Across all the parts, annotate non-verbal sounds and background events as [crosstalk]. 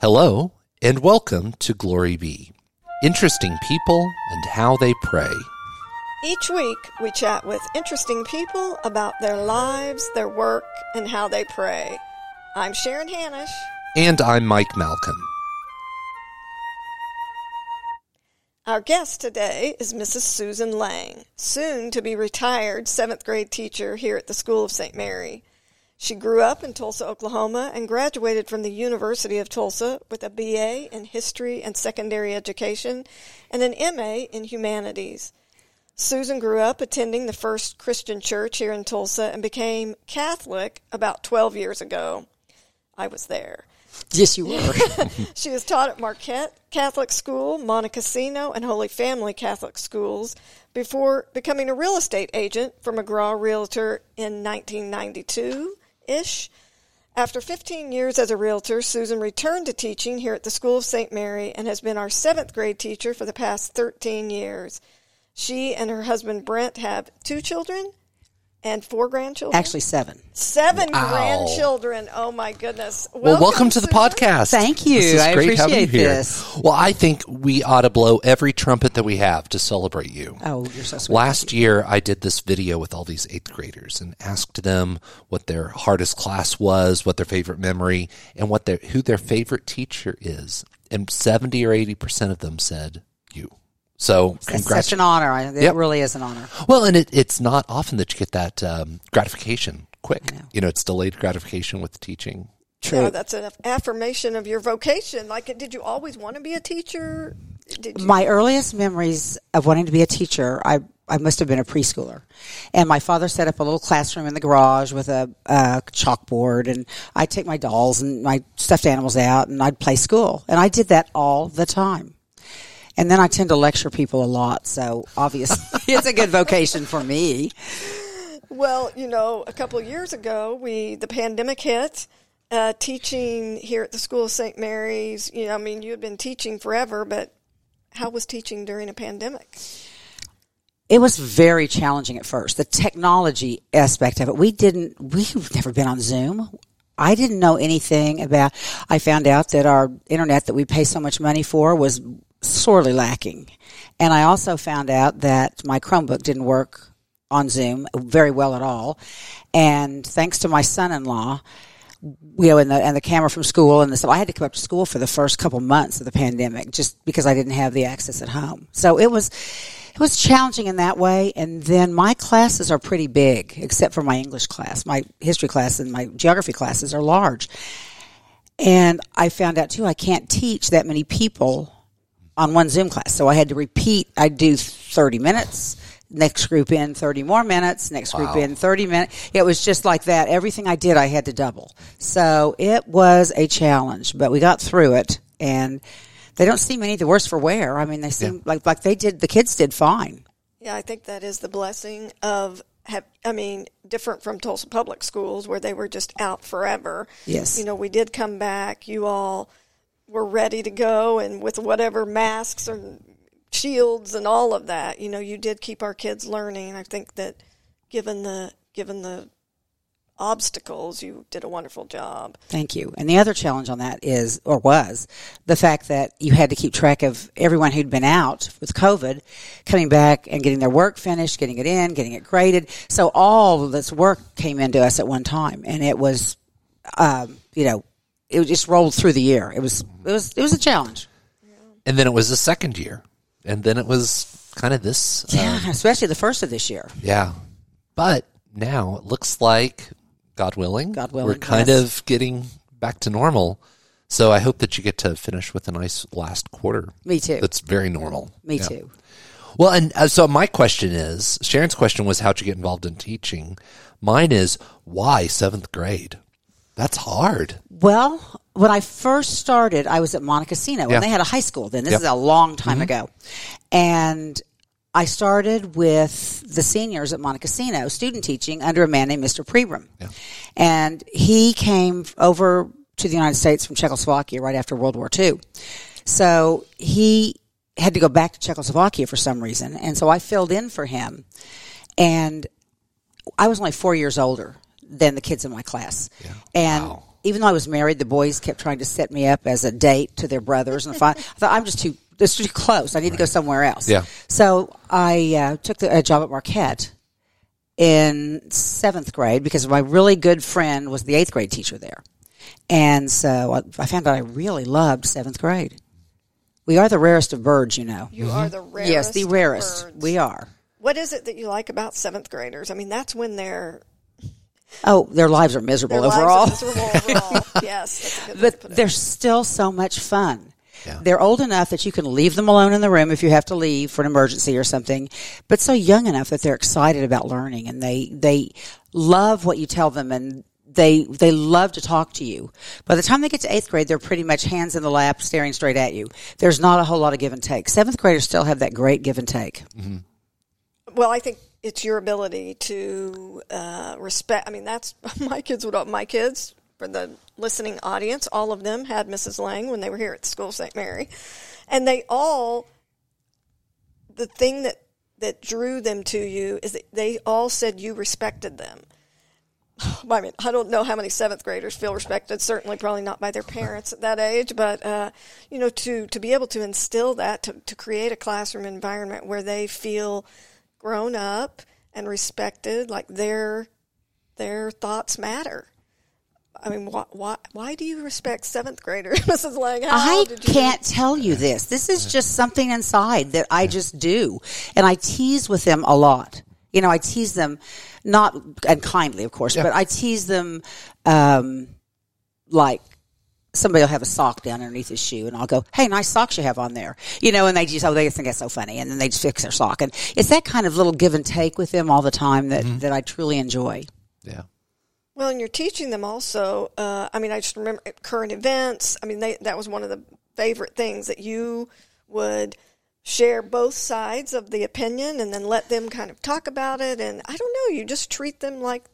Hello, and welcome to Glory Be. Interesting people and how they pray. Each week, we chat with interesting people about their lives, their work, and how they pray. I'm Sharon Hannish. And I'm Mike Malcolm. Our guest today is Mrs. Susan Lang, soon to be retired seventh grade teacher here at the School of St. Mary. She grew up in Tulsa, Oklahoma, and graduated from the University of Tulsa with a BA in History and Secondary Education and an MA in Humanities. Susan grew up attending the First Christian Church here in Tulsa and became Catholic about 12 years ago. I was there. Yes, you were. [laughs] she was taught at Marquette Catholic School, Monte Cassino, and Holy Family Catholic Schools before becoming a real estate agent for McGraw Realtor in 1992 ish. After 15 years as a realtor, Susan returned to teaching here at the School of St. Mary and has been our seventh grade teacher for the past 13 years. She and her husband Brent have two children and four grandchildren. Actually, seven. Seven Wow. grandchildren. Oh my goodness. Well, welcome to the podcast. Thank you. This is I great having you appreciate here. this. Well, I think we ought to blow every trumpet that we have to celebrate you. Oh, you're so sweet. Last year, I did this video with all these eighth graders and asked them what their hardest class was, what their favorite memory, and what their who their favorite teacher is. And seventy or eighty percent of them said you. So It's such an honor. I- It Yep. really is an honor. Well, and it, it's not often that you get that um, gratification quick. You know, it's delayed gratification with teaching. True. Yeah, that's an affirmation of your vocation. Like, did you always want to be a teacher? Did you? My earliest memories of wanting to be a teacher, I I must have been a preschooler, and my father set up a little classroom in the garage with a, a chalkboard, and I'd take my dolls and my stuffed animals out, and I'd play school, and I did that all the time. And then I tend to lecture people a lot, so obviously [laughs] [laughs] it's a good vocation for me. Well, you know, a couple of years ago, we the pandemic hit. Uh, teaching here at the School of St. Mary's, you know, I mean, you had been teaching forever, but how was teaching during a pandemic? It was very challenging at first. The technology aspect of it. We didn't, we've never been on Zoom. I didn't know anything about, I found out that our internet that we pay so much money for was sorely lacking. And I also found out that my Chromebook didn't work on Zoom very well at all. And thanks to my son-in-law, you know, and the and the camera from school and the stuff. I had to come up to school for the first couple months of the pandemic just because I didn't have the access at home. So it was it was challenging in that way. And then my classes are pretty big, except for my English class. My history class and my geography classes are large. And I found out too, I can't teach that many people on one Zoom class. So I had to repeat. I'd do 30 minutes. Next group in 30 more minutes. Next group in 30 minutes. It was just like that. Everything I did, I had to double. So it was a challenge, but we got through it and they don't seem any the worse for wear. I mean, they seem like, like they did, the kids did fine. Yeah, I think that is the blessing of, have, I mean, different from Tulsa Public Schools where they were just out forever. Yes. You know, we did come back. You all were ready to go, and with whatever masks and shields and all of that, you know, you did keep our kids learning. I think that given the given the obstacles, you did a wonderful job. Thank you. And the other challenge on that is, or was, the fact that you had to keep track of everyone who'd been out with COVID coming back and getting their work finished, getting it in, getting it graded. So all this work came into us at one time, and it was, um, you know, it just rolled through the year. It was, it was, it was a challenge. And then it was the second year. And then it was kind of this. Yeah, especially the first of this year. yeah. But now it looks like, God willing, God willing, we're kind yes. of getting back to normal. So I hope that you get to finish with a nice last quarter. Me too. That's very normal. Me Yeah. too. Well, and uh, so my question is Sharon's question was how'd you get involved in teaching? Mine is why seventh grade? That's hard. Well, when I first started, I was at Monte Cassino, Yeah. Mm-hmm. and they had a high school then. This Yep. is a long time ago. And I started with the seniors at Monte Cassino, student teaching under a man named Mr. Prebram. And he came over to the United States from Czechoslovakia right after World War II. So he had to go back to Czechoslovakia for some reason. And so I filled in for him. And I was only four years older than the kids in my class. And Wow. even though I was married, the boys kept trying to set me up as a date to their brothers, and I thought I'm just too it's too close. I need to go somewhere else. Yeah. So I uh, took the, a job at Marquette in seventh grade because my really good friend was the eighth grade teacher there, and so I, I found out I really loved seventh grade. We are the rarest of birds, you know. You are the rarest. yes, the of rarest. birds. We are. What is it that you like about seventh graders? I mean, that's when they're Oh, their lives are miserable their overall. lives are miserable overall. [laughs] yes, that's a good way to but put it. they're still so much fun. Yeah. They're old enough that you can leave them alone in the room if you have to leave for an emergency or something, but so young enough that they're excited about learning and they they love what you tell them and they they love to talk to you. By the time they get to eighth grade, they're pretty much hands in the lap, staring straight at you. There's not a whole lot of give and take. Seventh graders still have that great give and take. Mm-hmm. Well, I think it's your ability to uh, respect. I mean, that's [laughs] my kids would my kids for the listening audience. All of them had Mrs. Lang when they were here at the school St. Mary, and they all the thing that that drew them to you is that they all said you respected them. [sighs] I mean, I don't know how many seventh graders feel respected. Certainly, probably not by their parents at that age. But uh, you know, to to be able to instill that, to to create a classroom environment where they feel grown up and respected, like their their thoughts matter. I mean, why why, why do you respect seventh graders, [laughs] Mrs. Lang? How I did you- can't tell you this. This is just something inside that I just do. And I tease with them a lot. You know, I tease them not unkindly, of course, but I tease them um, like somebody will have a sock down underneath his shoe and I'll go, Hey, nice socks you have on there. You know, and they just, oh, they think that's so funny. And then they just fix their sock. And it's that kind of little give and take with them all the time that, that I truly enjoy. Yeah. Well, and you're teaching them also. Uh, I mean, I just remember current events. I mean, they, that was one of the favorite things that you would share both sides of the opinion and then let them kind of talk about it. And I don't know, you just treat them like.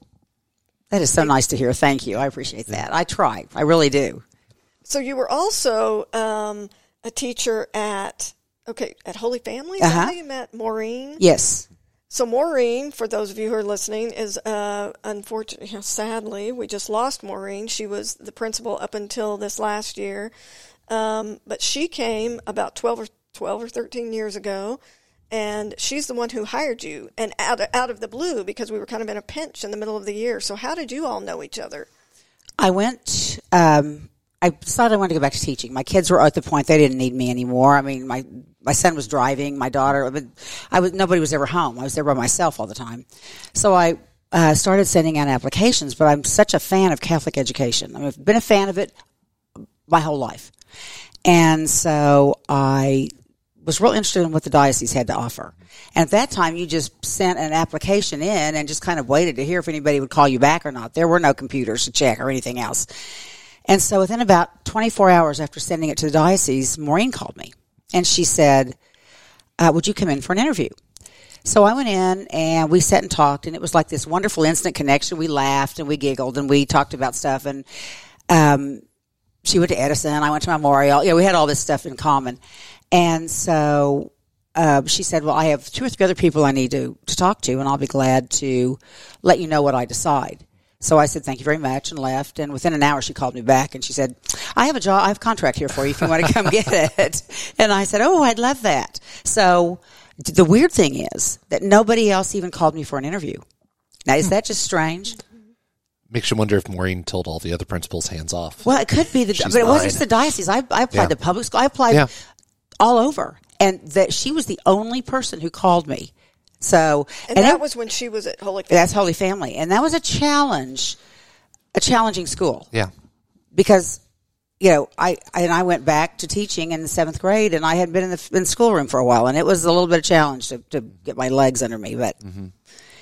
That is so nice to hear. Thank you. I appreciate that. I try. I really do. So you were also um, a teacher at okay at Holy Family. Is Uh-huh. how you met Maureen? Yes. So Maureen, for those of you who are listening, is uh, unfortunately, sadly, we just lost Maureen. She was the principal up until this last year, um, but she came about twelve or twelve or thirteen years ago, and she's the one who hired you, and out of, out of the blue because we were kind of in a pinch in the middle of the year. So how did you all know each other? I went. Um, I decided I wanted to go back to teaching. My kids were at the point they didn't need me anymore. I mean, my my son was driving. My daughter. I, was nobody was ever home. I was there by myself all the time. So I uh, started sending out applications. But I'm such a fan of Catholic education. I mean, I've been a fan of it my whole life, and so I was real interested in what the diocese had to offer. And at that time, you just sent an application in and just kind of waited to hear if anybody would call you back or not. There were no computers to check or anything else. And so within about 24 hours after sending it to the diocese, Maureen called me and she said, uh, would you come in for an interview? So I went in and we sat and talked and it was like this wonderful instant connection. We laughed and we giggled and we talked about stuff and, um, she went to Edison. I went to Memorial. Yeah, we had all this stuff in common. And so uh, she said, "Well, I have two or three other people I need to to talk to, and I'll be glad to let you know what I decide." So I said, "Thank you very much," and left. And within an hour, she called me back and she said, "I have a job. I have a contract here for you if you want to [laughs] come get it." And I said, "Oh, I'd love that." So the weird thing is that nobody else even called me for an interview. Now, is that just strange? Makes you wonder if Maureen told all the other principals hands off. Well, it could be the, She's but it wasn't just the diocese. I, I applied Yeah. to public school. I applied Yeah. all over, and that she was the only person who called me. So, And, that it- was when she was at Holy Family. that's Holy Family, and that was a challenge, a challenging school Yeah. because you know I, I and I went back to teaching in the seventh grade, and I had been in the in the schoolroom for a while, and it was a little bit of a challenge to, to get my legs under me, but mm-hmm.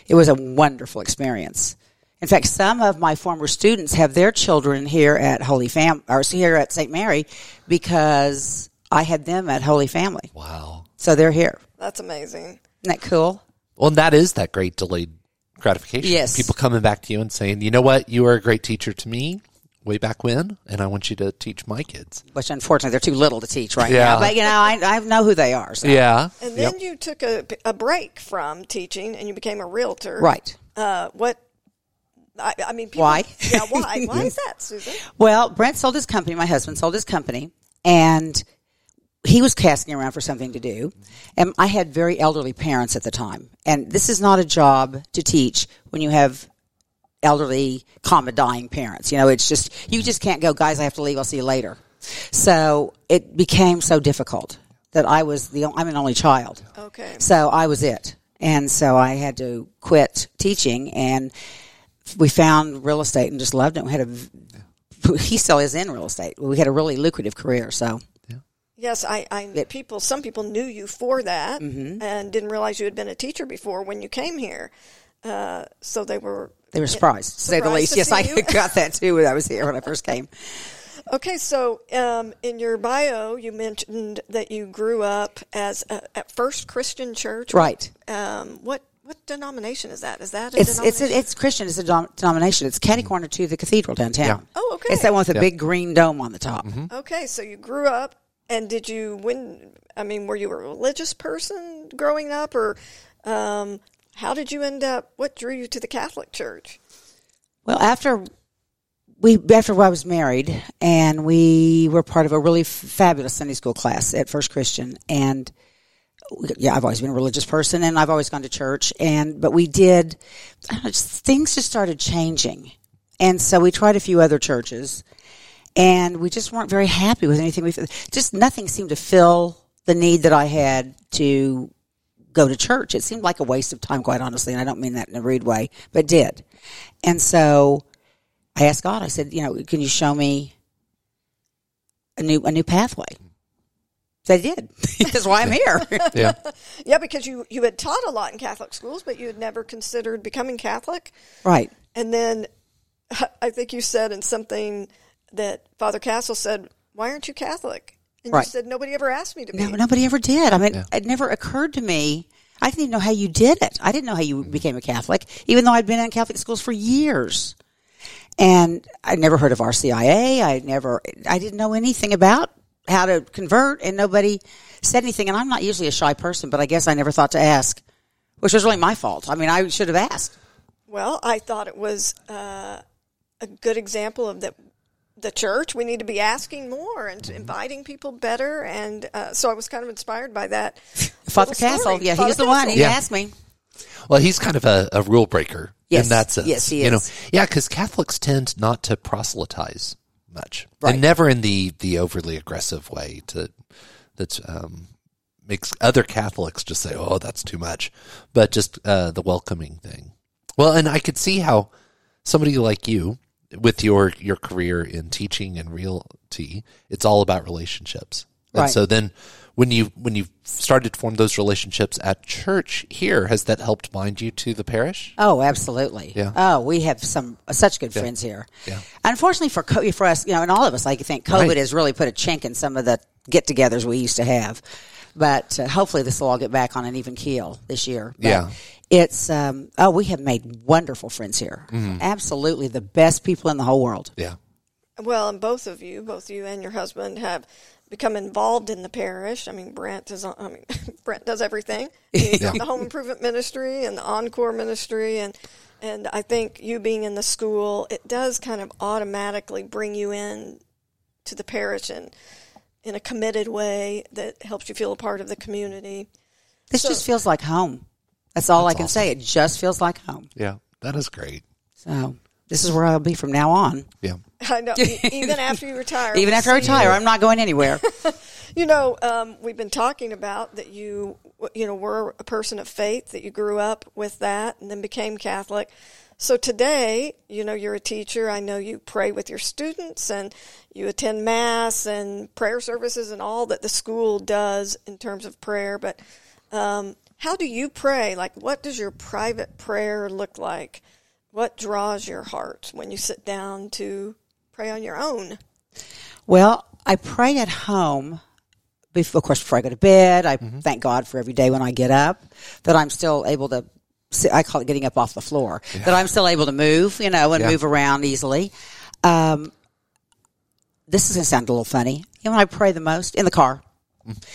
it was a wonderful experience. In fact, some of my former students have their children here at Holy Fam or here at St. Mary because I had them at Holy Family, Wow. so they're here. That's amazing. Isn't that cool? Well, and that is that great delayed gratification. Yes. People coming back to you and saying, you know what, you were a great teacher to me way back when, and I want you to teach my kids. Which unfortunately they're too little to teach right Yeah. now. But you know, I, I know who they are. So. Yeah. And then you took a, a break from teaching and you became a realtor. Right. Uh, what I, I mean, people, Why? [laughs] Yeah, why? Why [laughs] is that, Susan? Well, Brent sold his company. My husband sold his company, and he was casting around for something to do. And I had very elderly parents at the time. And this is not a job to teach when you have elderly, comma dying parents. You know, it's just you just can't go, guys. I have to leave. I'll see you later. So it became so difficult that I was the I'm an only child. Okay. So I was it. And so I had to quit teaching and we found real estate and just loved it. We had a, he still is in real estate. We had a really lucrative career. So Yes, I, I people. Some people knew you for that Mm-hmm. and didn't realize you had been a teacher before when you came here. Uh, so they were they were surprised, to say the least. to Yes, I you. got that too when I was here when I first came. [laughs] Okay, so um, in your bio, you mentioned that you grew up as a, at First Christian Church. Right. Um, what what denomination is that? Is that a It's it's denomination? it's Christian. It's a dom- denomination. It's catty corner to the cathedral downtown. Yeah. Oh, okay. It's that one with the Yeah. big green dome on the top. okay, so you grew up, and did you when? I mean, were you a religious person growing up, or um, how did you end up? What drew you to the Catholic Church? Well, after we after I was married, and we were part of a really f- fabulous Sunday school class at First Christian, and yeah, I've always been a religious person, and I've always gone to church, and but we did know, just, things just started changing, and so we tried a few other churches, and we just weren't very happy with anything. We just nothing seemed to fill the need that I had to go to church. It seemed like a waste of time, quite honestly, and I don't mean that in a rude way, but it did. And so I asked God, I said, you know, can you show me a new a new pathway? They did. [laughs] That's why I'm here. [laughs] Yeah. Yeah, because you you had taught a lot in Catholic schools, but you had never considered becoming Catholic. right. And then [laughs] I think you said in something that Father Castle said, "Why aren't you Catholic?" And Right. you said, "Nobody ever asked me to be." No, nobody ever did. I mean, it never occurred to me. I didn't even know how you did it. I didn't know how you became a Catholic, even though I'd been in Catholic schools for years. And I'd never heard of RCIA. I never, I didn't know anything about how to convert, and nobody said anything. And I'm not usually a shy person, but I guess I never thought to ask, which was really my fault. I mean, I should have asked. Well, I thought it was uh, a good example of that. The church, we need to be asking more and Mm-hmm. inviting people better, and uh, so I was kind of inspired by that. [laughs] Father little story. Castle, yeah, Father he's the one. He Yeah. asked me. Well, he's kind of a, a rule breaker Yes. in that sense. Yes, he is. You know, yeah, because Catholics tend not to proselytize much, Right. and never in the the overly aggressive way to that um, makes other Catholics just say, "Oh, that's too much," but just uh, the welcoming thing. Well, and I could see how somebody like you, with your your career in teaching and realty, it's all about relationships. And Right. so then when you when you started to form those relationships at church here, has that helped bind you to the parish? Oh, absolutely. Yeah. Oh, we have some such good friends here. Yeah. Unfortunately for co- for us, you know, and all of us, I think COVID Right. has really put a chink in some of the get-togethers we used to have. But uh, hopefully, this will all get back on an even keel this year. But Yeah. It's um, oh, we have made wonderful friends here. Mm-hmm. Absolutely, the best people in the whole world. Yeah. Well, and both of you, both you and your husband, have become involved in the parish. I mean, Brent is. I mean, [laughs] Brent does everything. He's Yeah. the home improvement ministry and the encore ministry, and and I think you being in the school, it does kind of automatically bring you in to the parish and in a committed way that helps you feel a part of the community. This So- just feels like home. That's all That's I can awesome. say. It just feels like home. Yeah. That is great. So this is where I'll be from now on. Yeah. [laughs] I know, even after you retire, Even after I see you. retire, I'm not going anywhere. [laughs] You know, um, we've been talking about that you, you know, were a person of faith, that you grew up with that and then became Catholic. So today, you know, you're a teacher. I know you pray with your students and you attend Mass and prayer services and all that the school does in terms of prayer. But um, how do you pray? Like, what does your private prayer look like? What draws your heart when you sit down to pray on your own? Well, I pray at home. Before, of course, before I go to bed, I Mm-hmm. thank God for every day when I get up that I'm still able to. sit- I call it getting up off the floor. That I'm still able to move, you know, and Yeah. move around easily. Um, this is going to sound a little funny. You know, when I pray the most in the car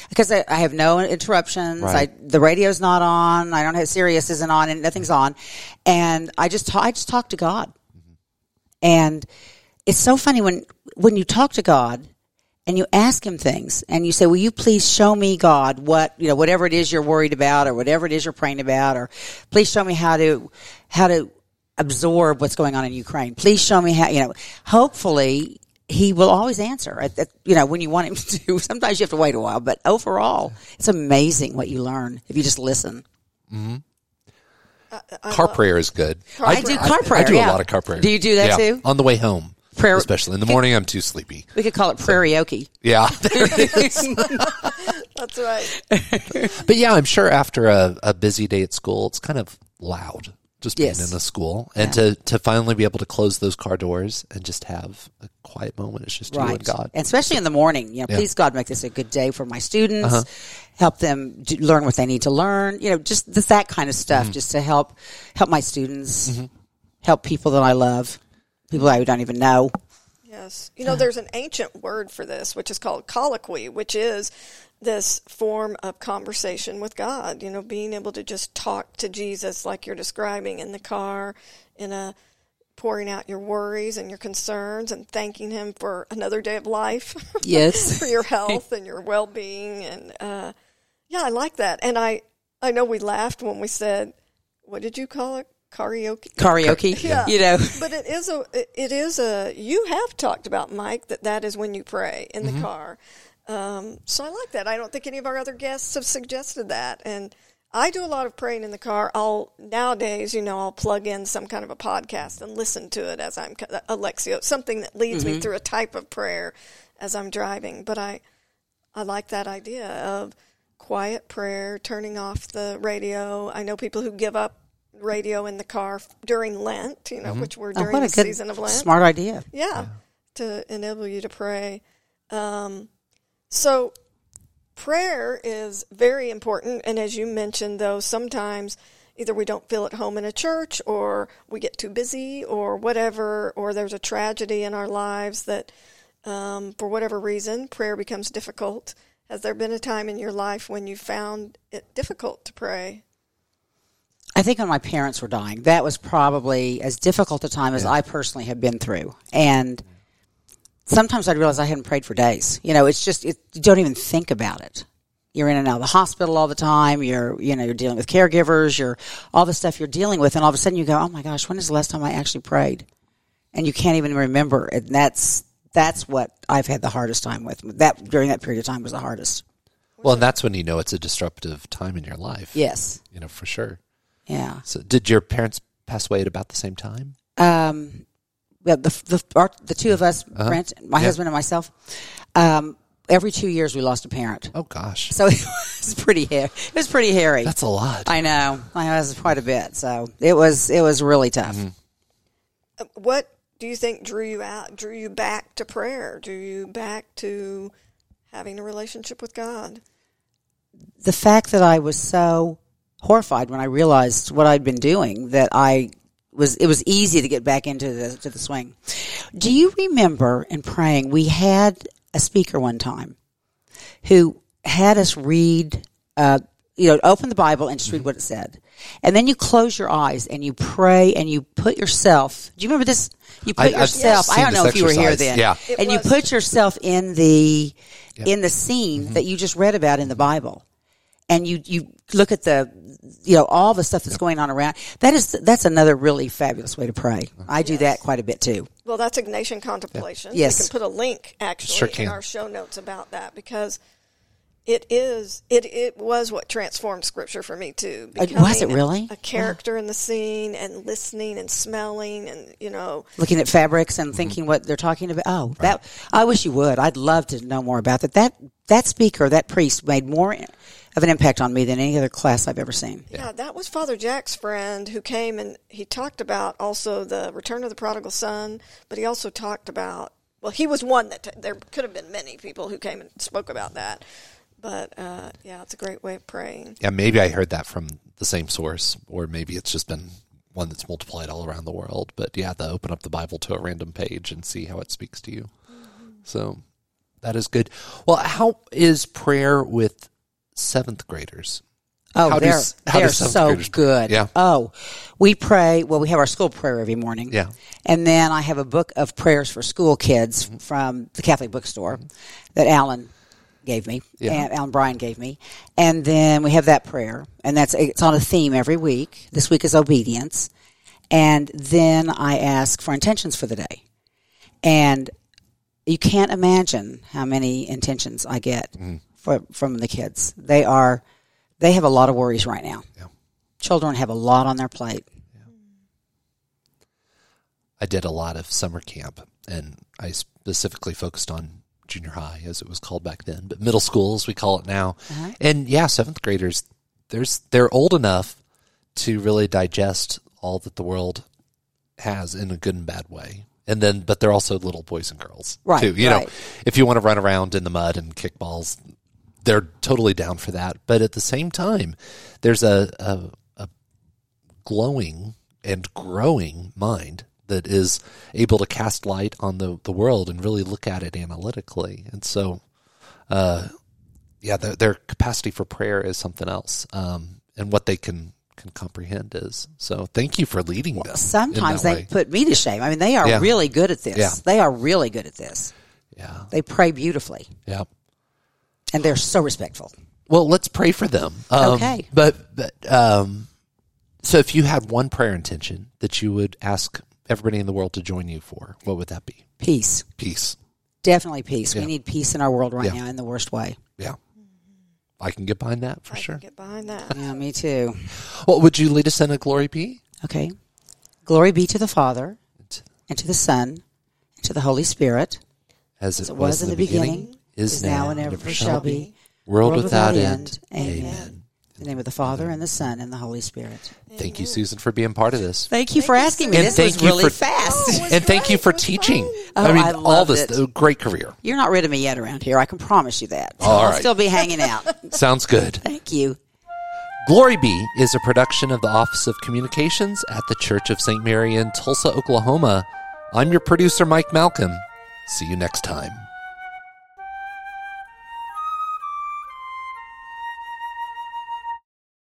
because I, I have no interruptions. Right. I, the radio's not on. I don't have Sirius isn't on, and nothing's on. And I just ta- I just talk to God. Mm-hmm. And it's so funny when when you talk to God and you ask him things and you say, "Will you please show me God what, you know, whatever it is you're worried about or whatever it is you're praying about or please show me how to how to absorb what's going on in Ukraine. Please show me how, you know, hopefully he will always answer at, at, you know when you want him [laughs] to sometimes you have to wait a while but overall it's amazing what you learn if you just listen mm-hmm. uh, uh, car prayer is good. I do car prayer, I, do yeah. a lot of car prayer. Do you do that Yeah, too? On the way home. Prayer- Especially in the morning, I'm too sleepy. we could call it karaoke Yeah. [laughs] there it is. [laughs] That's right. but yeah, I'm sure after a, a busy day at school, it's kind of loud just being Yes. in a school. And to, to finally be able to close those car doors and just have a quiet moment, it's just you and God. And especially in the morning. You know, Yeah. please God make this a good day for my students. Uh-huh. Help them do, learn what they need to learn. You know, just this, that kind of stuff, Mm-hmm. just to help help my students, help people that I love, people I don't even know. Yes. You know, there's an ancient word for this, which is called colloquy, which is this form of conversation with God. You know, being able to just talk to Jesus like you're describing in the car, in a pouring out your worries and your concerns and thanking him for another day of life. [laughs] Yes. for your health and your well-being and uh yeah, I like that. And I I know we laughed when we said what did you call it? Karaoke. Karaoke. [laughs] Yeah. You know. But it is a it is a you have talked about Mike that that is when you pray in Mm-hmm. the car. Um, so I like that. I don't think any of our other guests have suggested that, and I do a lot of praying in the car. I'll nowadays, you know, I'll plug in some kind of a podcast and listen to it as I'm Alexio, something that leads Mm-hmm. me through a type of prayer as I'm driving. But I I like that idea of quiet prayer, turning off the radio. I know people who give up radio in the car during Lent, you know, which we're Oh, during a the season of Lent. smart idea. Yeah, to enable you to pray. Um, so, prayer is very important. And as you mentioned, though, sometimes either we don't feel at home in a church or we get too busy or whatever, or there's a tragedy in our lives that, um, for whatever reason, prayer becomes difficult. Has there been a time in your life when you found it difficult to pray? I think when my parents were dying, that was probably as difficult a time as I personally have been through. And sometimes I'd realize I hadn't prayed for days. You know, it's just, it, you don't even think about it. You're in and out of the hospital all the time. You're, you know, you're dealing with caregivers. You're all the stuff you're dealing with. And all of a sudden you go, oh my gosh, when is the last time I actually prayed? And you can't even remember. And that's, that's what I've had the hardest time with. That, during that period of time was the hardest. Well, and that's when you know it's a disruptive time in your life. Yes. You know, for sure. Yeah. So, did your parents pass away at about the same time? um, the the our, the two of us, Brent, my Yeah. husband and myself, um, every two years we lost a parent. Oh, gosh. So [laughs] it was pretty hairy. It was pretty hairy. That's a lot. I know. I know. It was quite a bit. So it was it was really tough. Uh, What do you think drew you out, drew you back to prayer, drew you back to having a relationship with God? The fact that I was so horrified when I realized what I'd been doing that I was it was easy to get back into the to the swing. Do you remember in praying we had a speaker one time who had us read uh, you know open the Bible and just read what it said. And then you close your eyes and you pray and you put yourself. Do you remember this? You put I- yourself. I don't know this if you were here then. Yeah. It and you put yourself in the in the scene that you just read about in the Bible and you you look at the you know all the stuff that's going on around that is that's another really fabulous way to pray. Uh-huh. I do that quite a bit too. Well, that's Ignatian contemplation. Yes. we can put a link actually Sure in our show notes about that because it is it it was what transformed Scripture for me too. Was it becoming a- really? a, character in the scene and listening and smelling and you know. Looking at fabrics and mm-hmm. thinking what they're talking about. Oh that i wish you would. I'd love to know more about that. That that speaker that priest made more of an impact on me than any other class i've ever seen Yeah, that was Father Jack's friend who came and he talked about also the return of the prodigal son, but he also talked about well, he was one that there could have been many people who came and spoke about that. But uh, yeah, it's a great way of praying. Yeah, maybe I heard that from the same source, or maybe it's just been one that's multiplied all around the world. But yeah, the open up the Bible to a random page and see how it speaks to you. So that is good. Well, how is prayer with seventh graders? Oh, How they're how they're so good. Yeah. Oh, we pray. Well, we have our school prayer every morning. Yeah. And then I have a book of prayers for school kids Mm-hmm. from the Catholic bookstore that Alan gave me. Yeah. And Alan Bryan gave me. And then we have that prayer, and that's it's on a theme every week. This week is obedience, and then I ask for intentions for the day, and you can't imagine how many intentions I get Mm-hmm. For, from the kids. They are, they have a lot of worries right now. Yeah. Children have a lot on their plate. I did a lot of summer camp, and I specifically focused on junior high, as it was called back then, but middle school, as we call it now. Uh-huh. And yeah, seventh graders, there's they're old enough to really digest all that the world has in a good and bad way. And then, but they're also little boys and girls, Right, Too. You know, if you want to run around in the mud and kick balls, they're totally down for that. But at the same time, there's a, a, a glowing and growing mind that is able to cast light on the, the world and really look at it analytically. And so, uh, yeah, their, their capacity for prayer is something else, um, and what they can can comprehend is. So, thank you for leading them. in Sometimes they way. put me to shame. I mean, they are Yeah. really good at this. Yeah. They are really good at this. yeah, They pray beautifully, yeah. And they're so respectful. Well, let's pray for them. Um, Okay. But, but um, so if you had one prayer intention that you would ask everybody in the world to join you for, what would that be? Peace. Peace. Definitely peace. Yeah. We need peace in our world right Yeah. now in the worst way. Yeah. I can get behind that for I sure. can get behind that. [laughs] Yeah, me too. Well, would you lead us in a glory be? Okay. Glory be to the Father, and to the Son, and to the Holy Spirit, As it, as it was in the beginning, is, now, and ever shall be, world world without, without end. end. Amen. Amen. In the name of the Father, and the Son, and the Holy Spirit. Thank you, Susan, for being part of this. Thank you for asking me. And this thank was you really for- fast. was and thank you for teaching. Oh, I mean, I all this it. great career. You're not rid of me yet around here. I can promise you that. All I'll right. still be hanging out. [laughs] Sounds good. Thank you. Glory Be is a production of the Office of Communications at the Church of St. Mary in Tulsa, Oklahoma. I'm your producer, Mike Malcolm. See you next time.